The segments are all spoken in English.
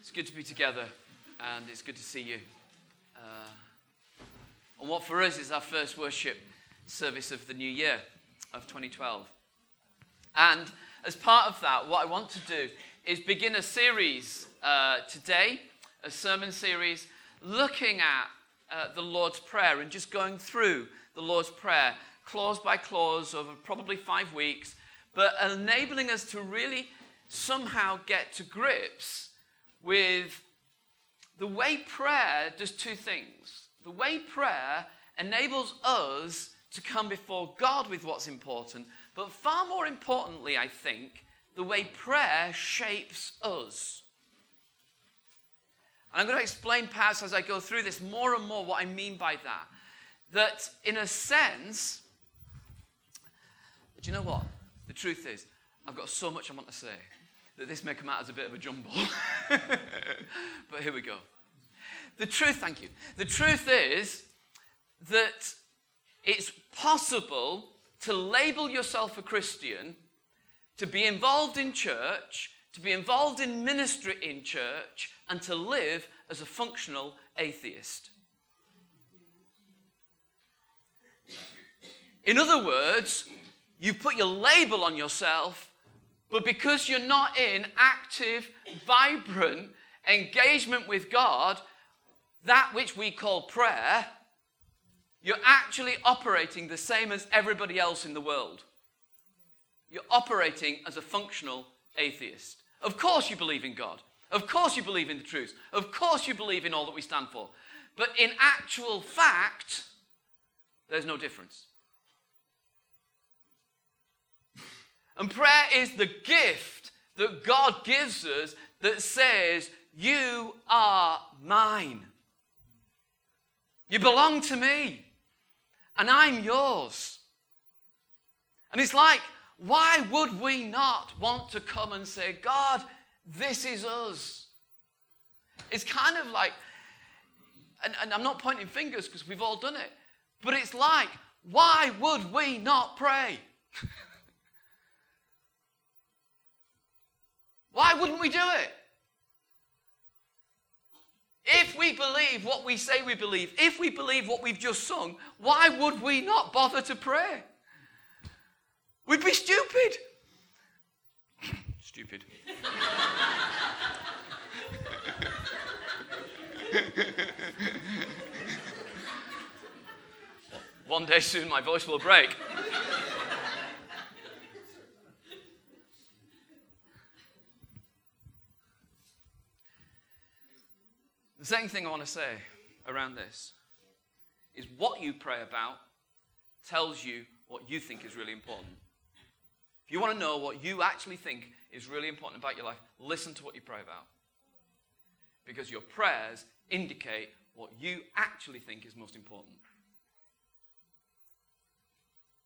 It's good to be together, and it's good to see you. Uh, and what for us is our first worship service of the new year of 2012. And as part of that, what I want to do is begin a series uh, today, a sermon series, looking at uh, the Lord's Prayer and just going through the Lord's Prayer clause by clause over probably five weeks, but enabling us to really somehow get to grips with the way prayer does two things. The way prayer enables us to come before God with what's important, but far more importantly, I think, the way prayer shapes us. And I'm going to explain, perhaps, as I go through this more and more, what I mean by that. That, in a sense, do you know what? The truth is, I've got so much I want to say that this may come out as a bit of a jumble. but here we go. The truth, thank you. The truth is that it's possible to label yourself a Christian, to be involved in church, to be involved in ministry in church, and to live as a functional atheist. In other words, you put your label on yourself but because you're not in active, vibrant engagement with God, that which we call prayer, you're actually operating the same as everybody else in the world. You're operating as a functional atheist. Of course, you believe in God. Of course, you believe in the truth. Of course, you believe in all that we stand for. But in actual fact, there's no difference. And prayer is the gift that God gives us that says, You are mine. You belong to me. And I'm yours. And it's like, why would we not want to come and say, God, this is us? It's kind of like, and, and I'm not pointing fingers because we've all done it, but it's like, why would we not pray? Why wouldn't we do it? If we believe what we say we believe, if we believe what we've just sung, why would we not bother to pray? We'd be stupid. stupid. One day soon my voice will break. Second thing I want to say around this is what you pray about tells you what you think is really important. If you want to know what you actually think is really important about your life, listen to what you pray about. Because your prayers indicate what you actually think is most important.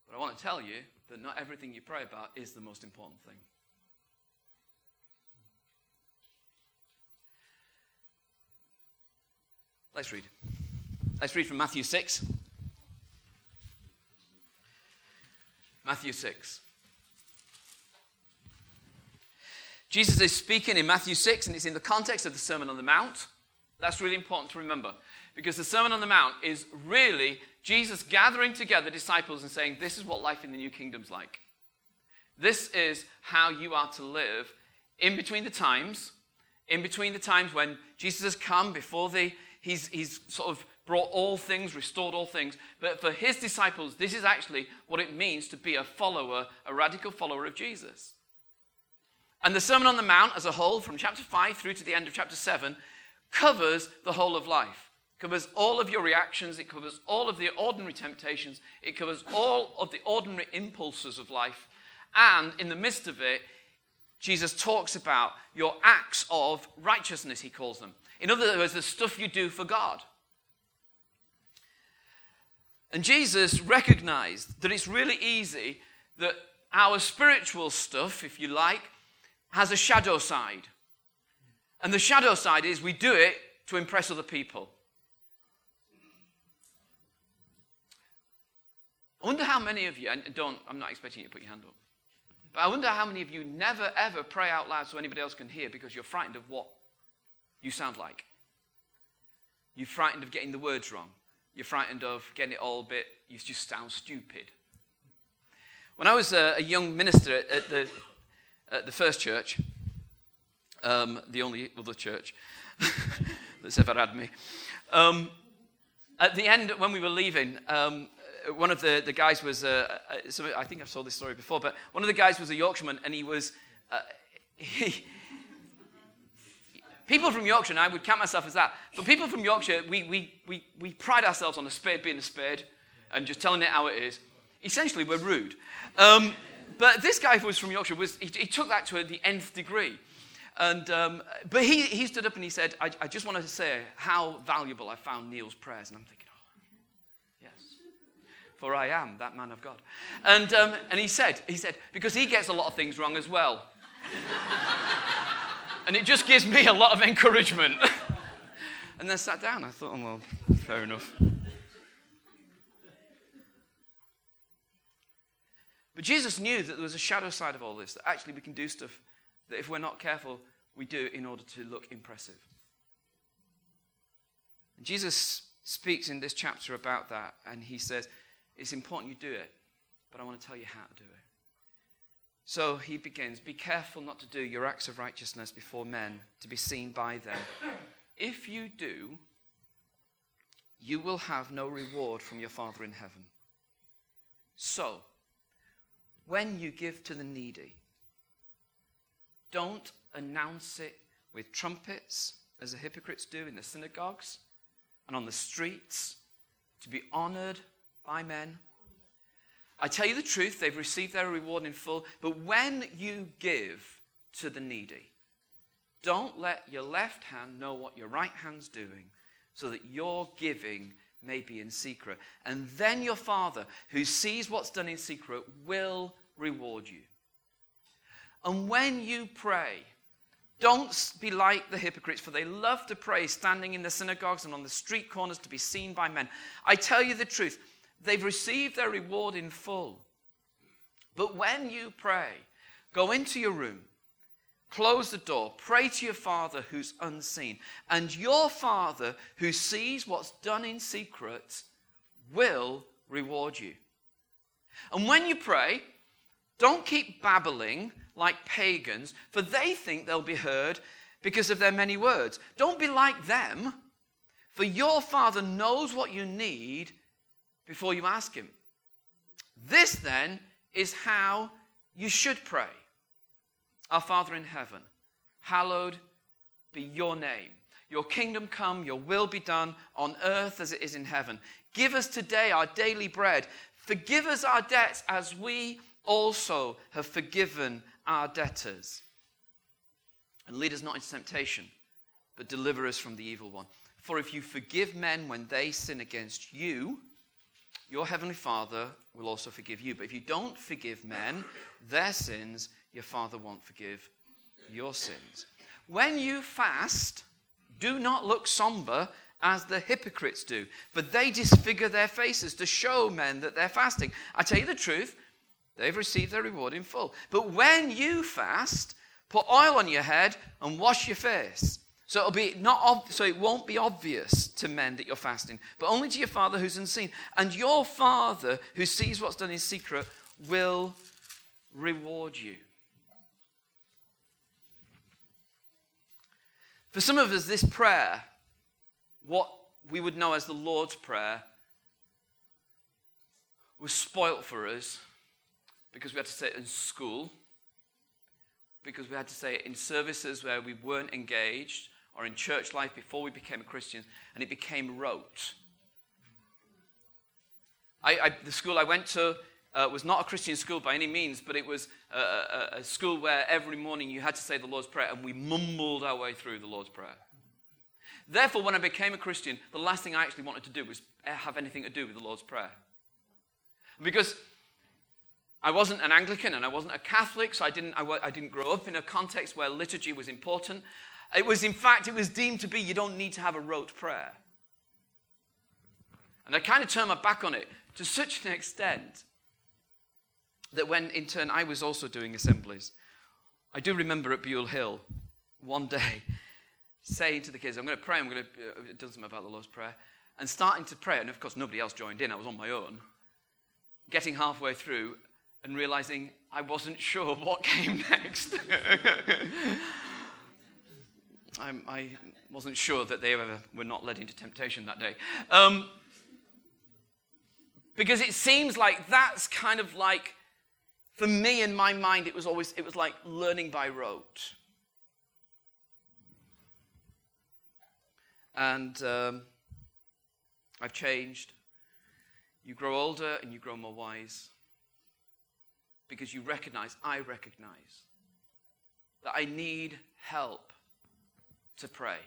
But I want to tell you that not everything you pray about is the most important thing. Let's read. Let's read from Matthew 6. Matthew 6. Jesus is speaking in Matthew 6, and it's in the context of the Sermon on the Mount. That's really important to remember because the Sermon on the Mount is really Jesus gathering together disciples and saying, This is what life in the new kingdom's like. This is how you are to live in between the times, in between the times when Jesus has come before the he's, he's sort of brought all things, restored all things. But for his disciples, this is actually what it means to be a follower, a radical follower of Jesus. And the Sermon on the Mount as a whole, from chapter 5 through to the end of chapter 7, covers the whole of life. It covers all of your reactions, it covers all of the ordinary temptations, it covers all of the ordinary impulses of life. And in the midst of it, Jesus talks about your acts of righteousness, he calls them. In other words, the stuff you do for God. And Jesus recognized that it's really easy that our spiritual stuff, if you like, has a shadow side. And the shadow side is we do it to impress other people. I wonder how many of you, and don't, I'm not expecting you to put your hand up, but I wonder how many of you never ever pray out loud so anybody else can hear because you're frightened of what you sound like. You're frightened of getting the words wrong. You're frightened of getting it all a bit, you just sound stupid. When I was a, a young minister at, at, the, at the first church, um, the only other church that's ever had me, um, at the end, when we were leaving, um, one of the, the guys was, uh, uh I think I've told this story before, but one of the guys was a Yorkshireman, and he was, uh, he, people from Yorkshire, and I would count myself as that, but people from Yorkshire, we, we, we, we pride ourselves on a spade being a spade and just telling it how it is. Essentially, we're rude. Um, but this guy who was from Yorkshire, was, he, he took that to the nth degree. And, um, but he, he stood up and he said, I, I just wanted to say how valuable I found Neil's prayers. And I'm thinking, oh, yes, for I am that man of God. And, um, and he said, he said, because he gets a lot of things wrong as well. and it just gives me a lot of encouragement. and then sat down. I thought, oh, well, fair enough. But Jesus knew that there was a shadow side of all this, that actually we can do stuff that if we're not careful, we do in order to look impressive. And Jesus speaks in this chapter about that, and he says, It's important you do it, but I want to tell you how to do it. So he begins Be careful not to do your acts of righteousness before men to be seen by them. If you do, you will have no reward from your Father in heaven. So, when you give to the needy, don't announce it with trumpets, as the hypocrites do in the synagogues and on the streets, to be honored by men. I tell you the truth, they've received their reward in full. But when you give to the needy, don't let your left hand know what your right hand's doing, so that your giving may be in secret. And then your Father, who sees what's done in secret, will reward you. And when you pray, don't be like the hypocrites, for they love to pray standing in the synagogues and on the street corners to be seen by men. I tell you the truth, they've received their reward in full. But when you pray, go into your room, close the door, pray to your Father who's unseen, and your Father who sees what's done in secret will reward you. And when you pray, don't keep babbling like pagans, for they think they'll be heard because of their many words. Don't be like them, for your Father knows what you need before you ask Him. This, then, is how you should pray Our Father in heaven, hallowed be your name. Your kingdom come, your will be done on earth as it is in heaven. Give us today our daily bread. Forgive us our debts as we also have forgiven our debtors. And lead us not into temptation, but deliver us from the evil one. For if you forgive men when they sin against you, your heavenly Father will also forgive you. But if you don't forgive men their sins, your Father won't forgive your sins. When you fast, do not look somber as the hypocrites do, for they disfigure their faces to show men that they're fasting. I tell you the truth, They've received their reward in full. But when you fast, put oil on your head and wash your face. So it'll be not ob- so it won't be obvious to men that you're fasting, but only to your father who's unseen. And your father who sees what's done in secret will reward you. For some of us, this prayer, what we would know as the Lord's Prayer, was spoilt for us because we had to say it in school, because we had to say it in services where we weren't engaged, or in church life before we became Christians, and it became rote. I, I, the school I went to uh, was not a Christian school by any means, but it was a, a, a school where every morning you had to say the Lord's Prayer, and we mumbled our way through the Lord's Prayer. Therefore, when I became a Christian, the last thing I actually wanted to do was have anything to do with the Lord's Prayer. Because I wasn't an Anglican and I wasn't a Catholic, so I didn't, I, I didn't grow up in a context where liturgy was important. It was, in fact, it was deemed to be you don't need to have a rote prayer. And I kind of turned my back on it to such an extent that when, in turn, I was also doing assemblies, I do remember at Buell Hill one day saying to the kids, I'm going to pray, I'm going to do something about the Lord's Prayer, and starting to pray. And of course, nobody else joined in, I was on my own. Getting halfway through and realizing I wasn't sure what came next. I, I, wasn't sure that they ever were not led into temptation that day. Um, because it seems like that's kind of like, for me in my mind, it was always, it was like learning by rote. And um, I've changed. You grow older and you grow more wise because you recognize, I recognize, that I need help to pray.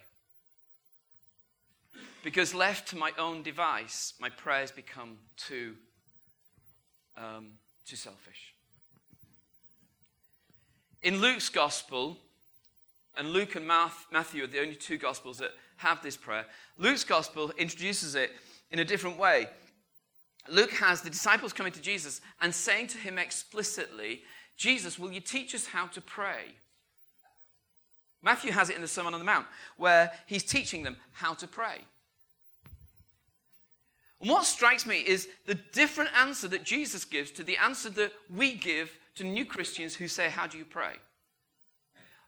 Because left to my own device, my prayers become too, um, too selfish. In Luke's gospel, and Luke and Matthew are the only two gospels that have this prayer, Luke's gospel introduces it in a different way. Luke has the disciples coming to Jesus and saying to him explicitly, Jesus, will you teach us how to pray? Matthew has it in the Sermon on the Mount, where he's teaching them how to pray. And what strikes me is the different answer that Jesus gives to the answer that we give to new Christians who say, How do you pray?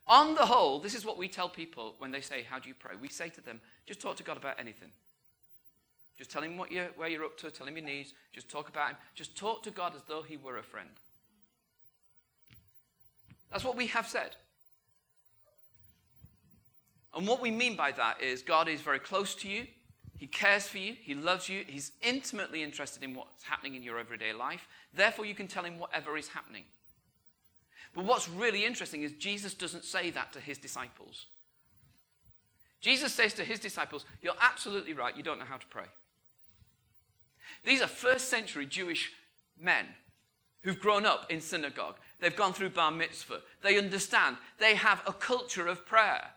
On the whole, this is what we tell people when they say, How do you pray? We say to them, Just talk to God about anything. Just tell him what you're, where you're up to, tell him your needs, just talk about him. Just talk to God as though he were a friend. That's what we have said. And what we mean by that is God is very close to you. He cares for you. He loves you. He's intimately interested in what's happening in your everyday life. Therefore, you can tell him whatever is happening. But what's really interesting is Jesus doesn't say that to his disciples. Jesus says to his disciples, You're absolutely right. You don't know how to pray. These are first century Jewish men who've grown up in synagogue. They've gone through bar mitzvah. They understand. They have a culture of prayer.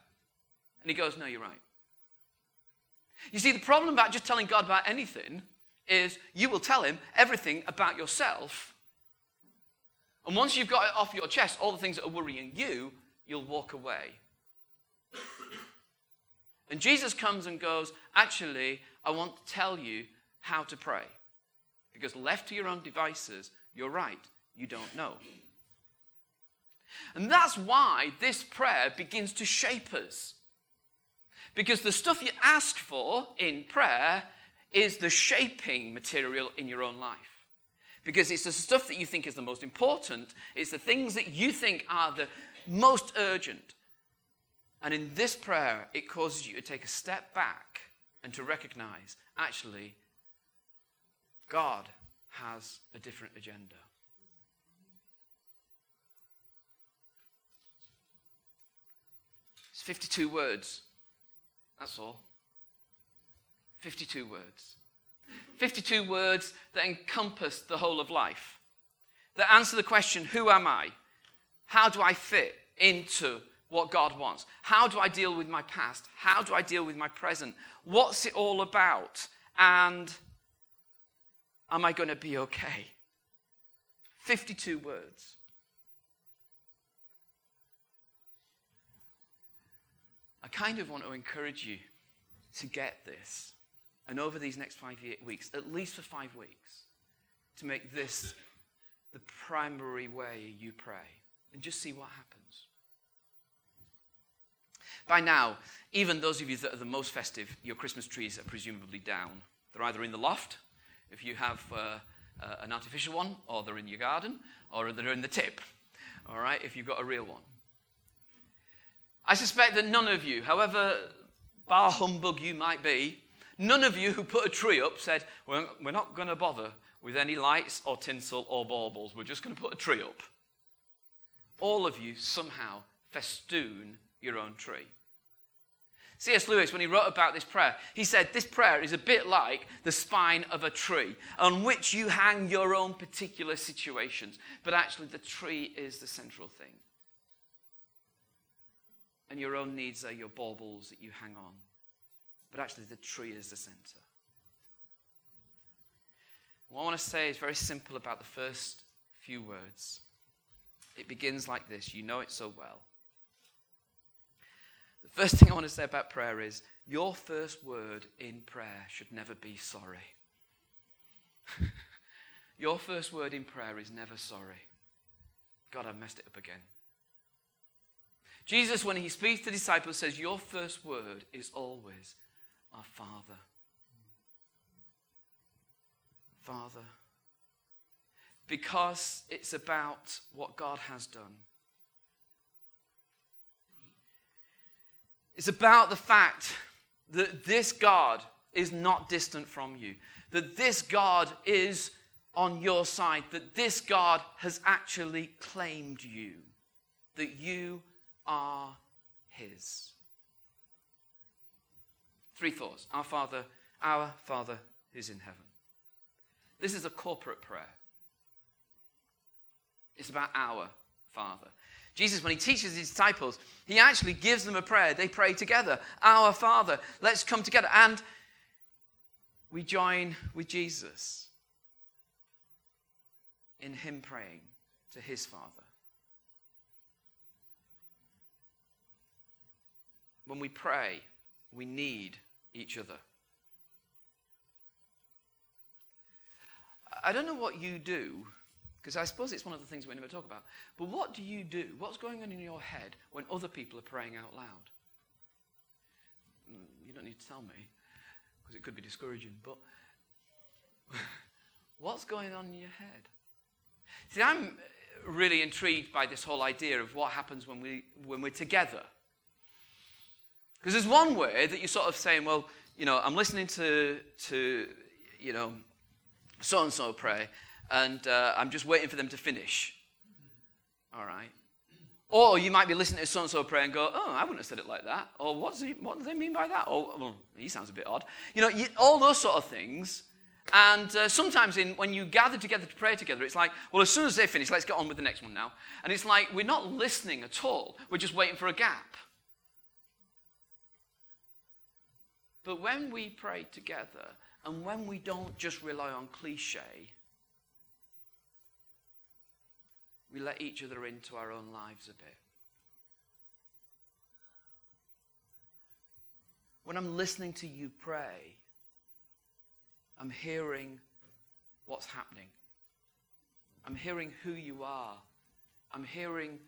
And he goes, No, you're right. You see, the problem about just telling God about anything is you will tell him everything about yourself. And once you've got it off your chest, all the things that are worrying you, you'll walk away. And Jesus comes and goes, Actually, I want to tell you how to pray. Because left to your own devices, you're right, you don't know. And that's why this prayer begins to shape us. Because the stuff you ask for in prayer is the shaping material in your own life. Because it's the stuff that you think is the most important, it's the things that you think are the most urgent. And in this prayer, it causes you to take a step back and to recognize actually, God has a different agenda. It's 52 words. That's all. 52 words. 52 words that encompass the whole of life, that answer the question who am I? How do I fit into what God wants? How do I deal with my past? How do I deal with my present? What's it all about? And am I going to be okay? 52 words. Kind of want to encourage you to get this. And over these next five weeks, at least for five weeks, to make this the primary way you pray and just see what happens. By now, even those of you that are the most festive, your Christmas trees are presumably down. They're either in the loft, if you have uh, uh, an artificial one, or they're in your garden, or they're in the tip, all right, if you've got a real one. I suspect that none of you, however bar humbug you might be, none of you who put a tree up said, We're not going to bother with any lights or tinsel or baubles. We're just going to put a tree up. All of you somehow festoon your own tree. C.S. Lewis, when he wrote about this prayer, he said, This prayer is a bit like the spine of a tree on which you hang your own particular situations, but actually the tree is the central thing and your own needs are your baubles that you hang on. But actually, the tree is the center. What I want to say is very simple about the first few words. It begins like this. You know it so well. The first thing I want to say about prayer is your first word in prayer should never be sorry. your first word in prayer is never sorry. God, I've messed it up again. Jesus, when he speaks to disciples, says, Your first word is always, Our Father. Father. Because it's about what God has done. It's about the fact that this God is not distant from you, that this God is on your side, that this God has actually claimed you, that you are His. Three thoughts Our Father, our Father who's in heaven. This is a corporate prayer. It's about our Father. Jesus, when he teaches his disciples, he actually gives them a prayer. They pray together Our Father, let's come together. And we join with Jesus in him praying to his Father. When we pray, we need each other. I don't know what you do because I suppose it's one of the things we never talk about. But what do you do? What's going on in your head when other people are praying out loud? Mm, you don't need to tell me, because it could be discouraging. But what's going on in your head? See, I'm really intrigued by this whole idea of what happens when, we, when we're together. Because there's one way that you're sort of saying, well, you know, I'm listening to, to you know, so and so pray, and uh, I'm just waiting for them to finish. All right. Or you might be listening to so and so pray and go, oh, I wouldn't have said it like that. Or what's he, what do they mean by that? Or, well, he sounds a bit odd. You know, you, all those sort of things. And uh, sometimes in, when you gather together to pray together, it's like, well, as soon as they finish, let's get on with the next one now. And it's like we're not listening at all. We're just waiting for a gap. But when we pray together, and when we don't just rely on cliche, we let each other into our own lives a bit. When I'm listening to you pray, I'm hearing what's happening. I'm hearing who you are. I'm hearing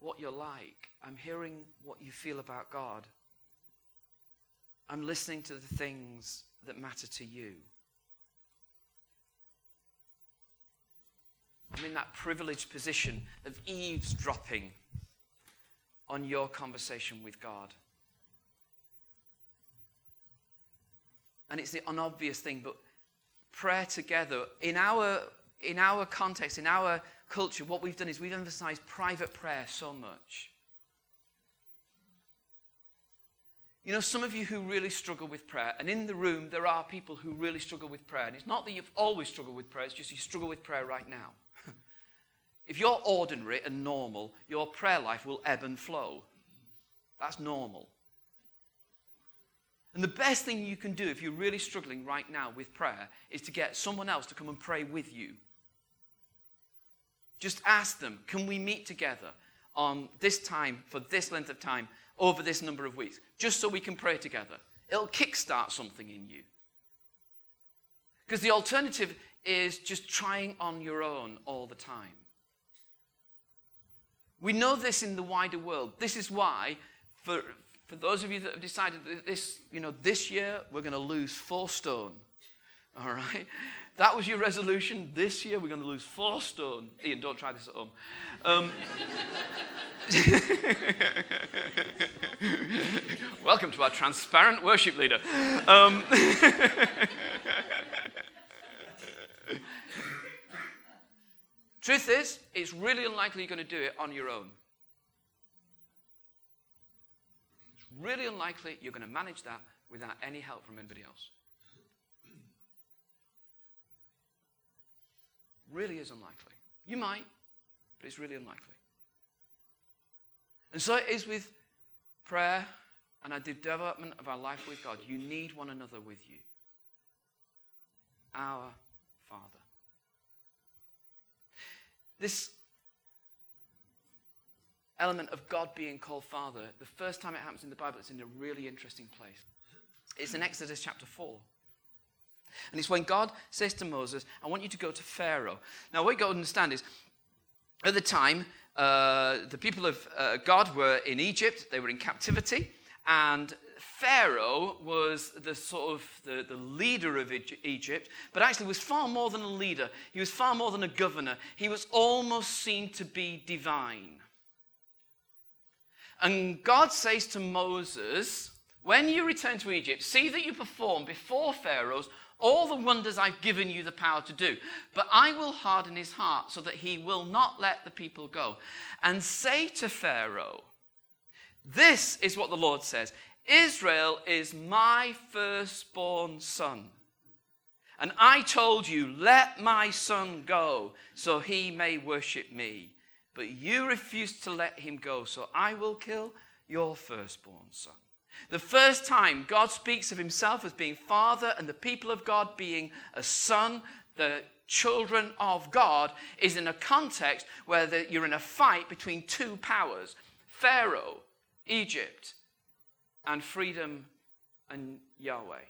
what you're like. I'm hearing what you feel about God. I'm listening to the things that matter to you. I'm in that privileged position of eavesdropping on your conversation with God. And it's the unobvious thing, but prayer together, in our, in our context, in our culture, what we've done is we've emphasized private prayer so much. You know, some of you who really struggle with prayer, and in the room there are people who really struggle with prayer. And it's not that you've always struggled with prayer, it's just you struggle with prayer right now. If you're ordinary and normal, your prayer life will ebb and flow. That's normal. And the best thing you can do if you're really struggling right now with prayer is to get someone else to come and pray with you. Just ask them, can we meet together on this time for this length of time over this number of weeks, just so we can pray together? It'll kickstart something in you. Because the alternative is just trying on your own all the time. We know this in the wider world. This is why, for, for those of you that have decided that this, you know, this year we're going to lose four stone. All right? That was your resolution. This year we're going to lose four stone. Ian, don't try this at home. Um, welcome to our transparent worship leader. Um, Truth is, it's really unlikely you're going to do it on your own. It's really unlikely you're going to manage that without any help from anybody else. Really is unlikely. You might, but it's really unlikely. And so it is with prayer and our development of our life with God. You need one another with you. Our Father. This element of God being called Father, the first time it happens in the Bible, it's in a really interesting place. It's in Exodus chapter 4. And it's when God says to Moses, I want you to go to Pharaoh. Now, what you got to understand is, at the time, uh, the people of uh, God were in Egypt, they were in captivity, and Pharaoh was the sort of the, the leader of Egypt, but actually was far more than a leader. He was far more than a governor. He was almost seen to be divine. And God says to Moses, when you return to Egypt, see that you perform before Pharaoh's all the wonders I've given you the power to do. But I will harden his heart so that he will not let the people go. And say to Pharaoh, This is what the Lord says Israel is my firstborn son. And I told you, Let my son go so he may worship me. But you refused to let him go, so I will kill your firstborn son. The first time God speaks of himself as being Father and the people of God being a son, the children of God, is in a context where the, you're in a fight between two powers Pharaoh, Egypt, and freedom and Yahweh.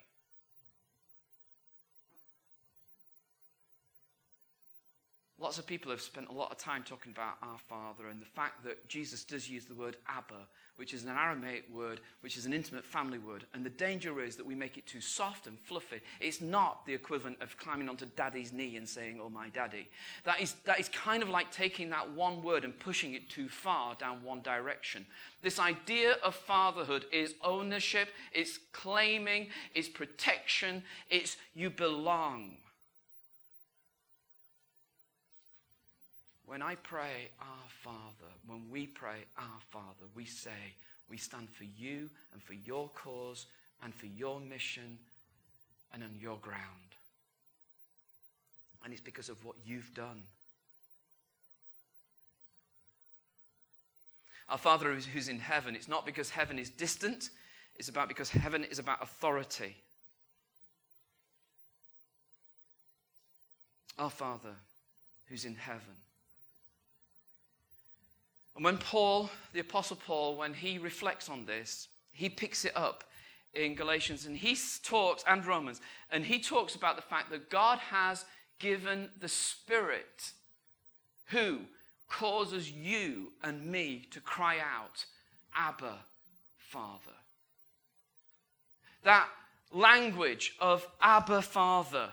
Lots of people have spent a lot of time talking about our Father and the fact that Jesus does use the word Abba, which is an Aramaic word, which is an intimate family word. And the danger is that we make it too soft and fluffy. It's not the equivalent of climbing onto daddy's knee and saying, Oh, my daddy. That is, that is kind of like taking that one word and pushing it too far down one direction. This idea of fatherhood is ownership, it's claiming, it's protection, it's you belong. When I pray, Our Father, when we pray, Our Father, we say, we stand for you and for your cause and for your mission and on your ground. And it's because of what you've done. Our Father who's in heaven, it's not because heaven is distant, it's about because heaven is about authority. Our Father who's in heaven. And when Paul, the Apostle Paul, when he reflects on this, he picks it up in Galatians and he talks, and Romans, and he talks about the fact that God has given the Spirit who causes you and me to cry out, Abba, Father. That language of Abba, Father.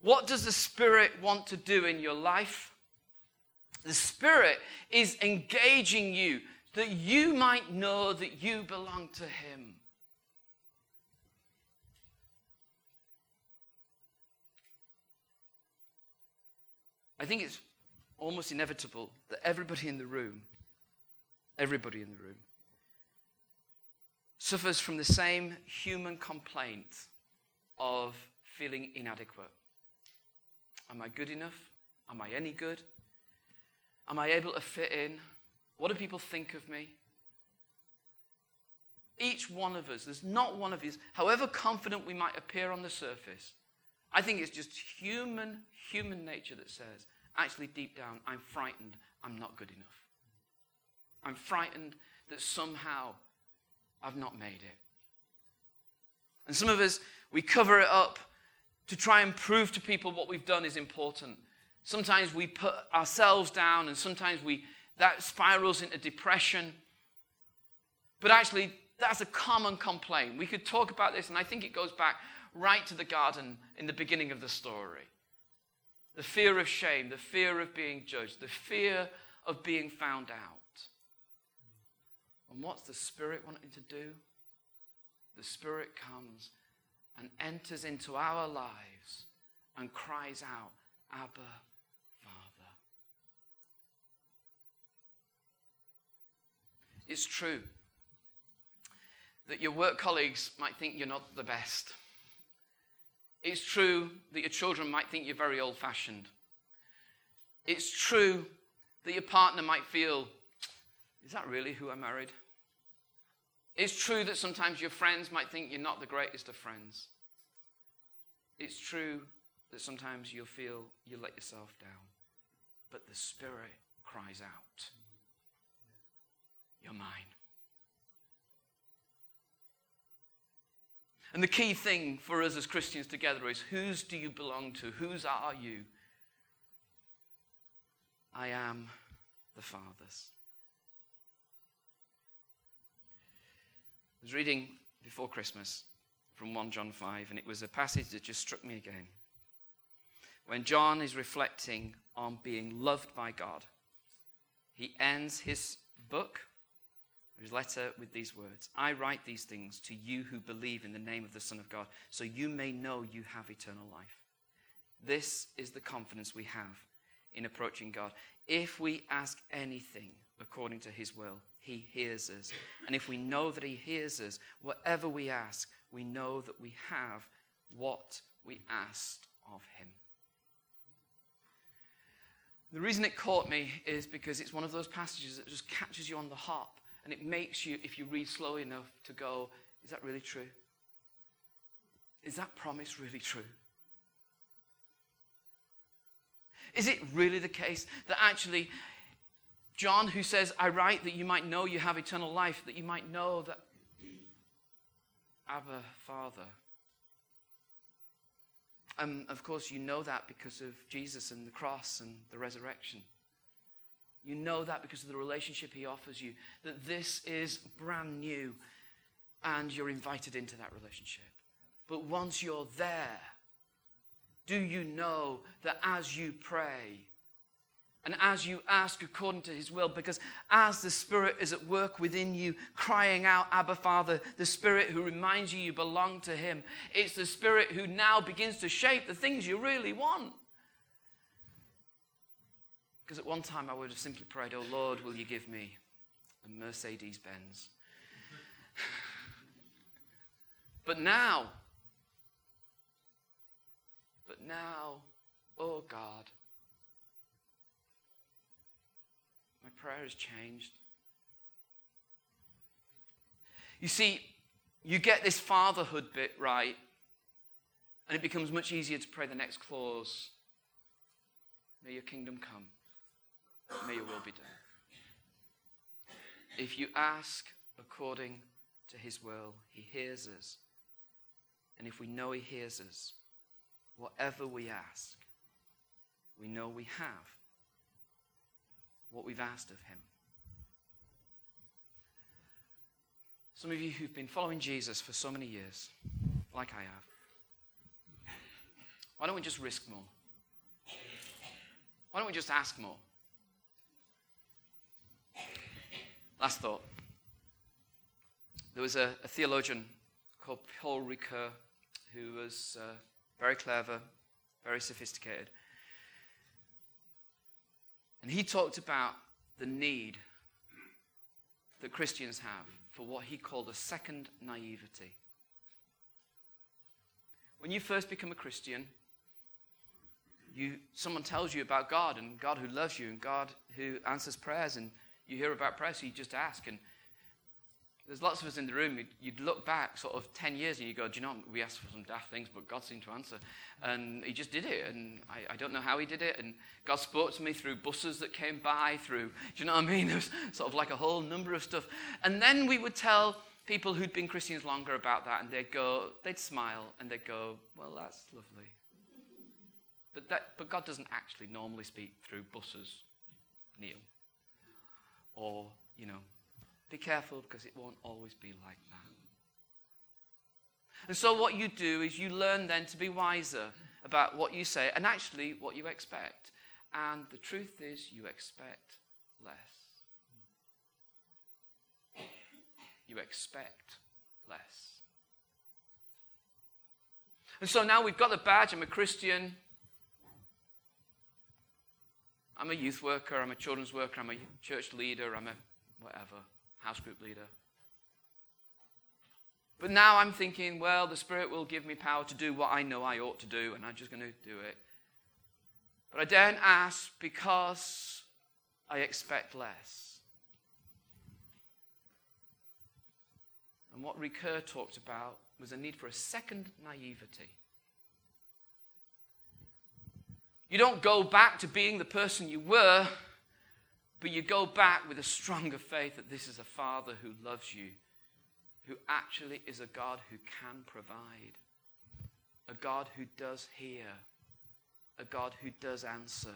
What does the Spirit want to do in your life? The Spirit is engaging you that you might know that you belong to Him. I think it's almost inevitable that everybody in the room, everybody in the room, suffers from the same human complaint of feeling inadequate. Am I good enough? Am I any good? Am I able to fit in? What do people think of me? Each one of us, there's not one of us, however confident we might appear on the surface, I think it's just human, human nature that says, actually, deep down, I'm frightened, I'm not good enough. I'm frightened that somehow I've not made it. And some of us, we cover it up to try and prove to people what we've done is important. Sometimes we put ourselves down, and sometimes we, that spirals into depression. But actually, that's a common complaint. We could talk about this, and I think it goes back right to the garden in the beginning of the story. The fear of shame, the fear of being judged, the fear of being found out. And what's the Spirit wanting to do? The Spirit comes and enters into our lives and cries out, Abba, It's true that your work colleagues might think you're not the best. It's true that your children might think you're very old fashioned. It's true that your partner might feel, is that really who I married? It's true that sometimes your friends might think you're not the greatest of friends. It's true that sometimes you'll feel you let yourself down. But the Spirit cries out, You're mine. And the key thing for us as Christians together is whose do you belong to? Whose are you? I am the Father's. I was reading before Christmas from 1 John 5, and it was a passage that just struck me again. When John is reflecting on being loved by God, he ends his book his letter with these words I write these things to you who believe in the name of the Son of God, so you may know you have eternal life. This is the confidence we have in approaching God. If we ask anything according to his will, he hears us. And if we know that he hears us, whatever we ask, we know that we have what we asked of him. The reason it caught me is because it's one of those passages that just catches you on the hop and it makes you, if you read slow enough, to go, is that really true? Is that promise really true? Is it really the case that actually John, who says, I write that you might know you have eternal life, that you might know that Abba, Father. And of course, you know that because of Jesus and the cross and the resurrection. You know that because of the relationship he offers you, that this is brand new and you're invited into that relationship. But once you're there, do you know that as you pray and as you ask according to his will, because as the Spirit is at work within you, crying out, Abba Father, the Spirit who reminds you you belong to him, it's the Spirit who now begins to shape the things you really want. Because at one time I would have simply prayed, Oh Lord, will you give me a Mercedes Benz? but now, but now, oh God, my prayer has changed. You see, you get this fatherhood bit right, and it becomes much easier to pray the next clause May your kingdom come. May your will be done. If you ask according to his will, he hears us. And if we know he hears us, whatever we ask, we know we have what we've asked of him. Some of you who've been following Jesus for so many years, like I have, why don't we just risk more? Why don't we just ask more? Last thought. There was a, a theologian called Paul Ricoeur who was uh, very clever, very sophisticated. And he talked about the need that Christians have for what he called a second naivety. When you first become a Christian, you, someone tells you about God and God who loves you and God who answers prayers and you hear about prayer, so you just ask. And there's lots of us in the room, you'd, you'd, look back sort of 10 years and you go, Do you know, we asked for some daft things, but God seemed to answer. And he just did it. And I, I, don't know how he did it. And God spoke to me through buses that came by, through, do you know what I mean? There was sort of like a whole number of stuff. And then we would tell people who'd been Christians longer about that, and they'd go, they'd smile and they'd go, Well, that's lovely. But, that, but God doesn't actually normally speak through buses, Neil or, you know, be careful because it won't always be like that. And so, what you do is you learn then to be wiser about what you say and actually what you expect. And the truth is, you expect less. You expect less. And so now we've got the badge. I'm a Christian. I'm a youth worker, I'm a children's worker, I'm a church leader, I'm a whatever, house group leader. But now I'm thinking, well, the Spirit will give me power to do what I know I ought to do, and I'm just going to do it. But I daren't ask because I expect less. And what Ricoeur talked about was a need for a second naivety. You don't go back to being the person you were. but you go back with a stronger faith that this is a Father who loves you, who actually is a God who can provide, a God who does hear, a God who does answer,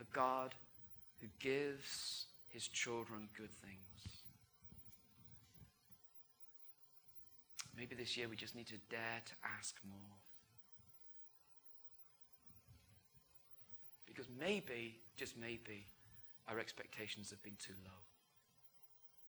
a God who gives his children good things. Maybe this year we just need to dare to ask more. Because maybe, just maybe, our expectations have been too low.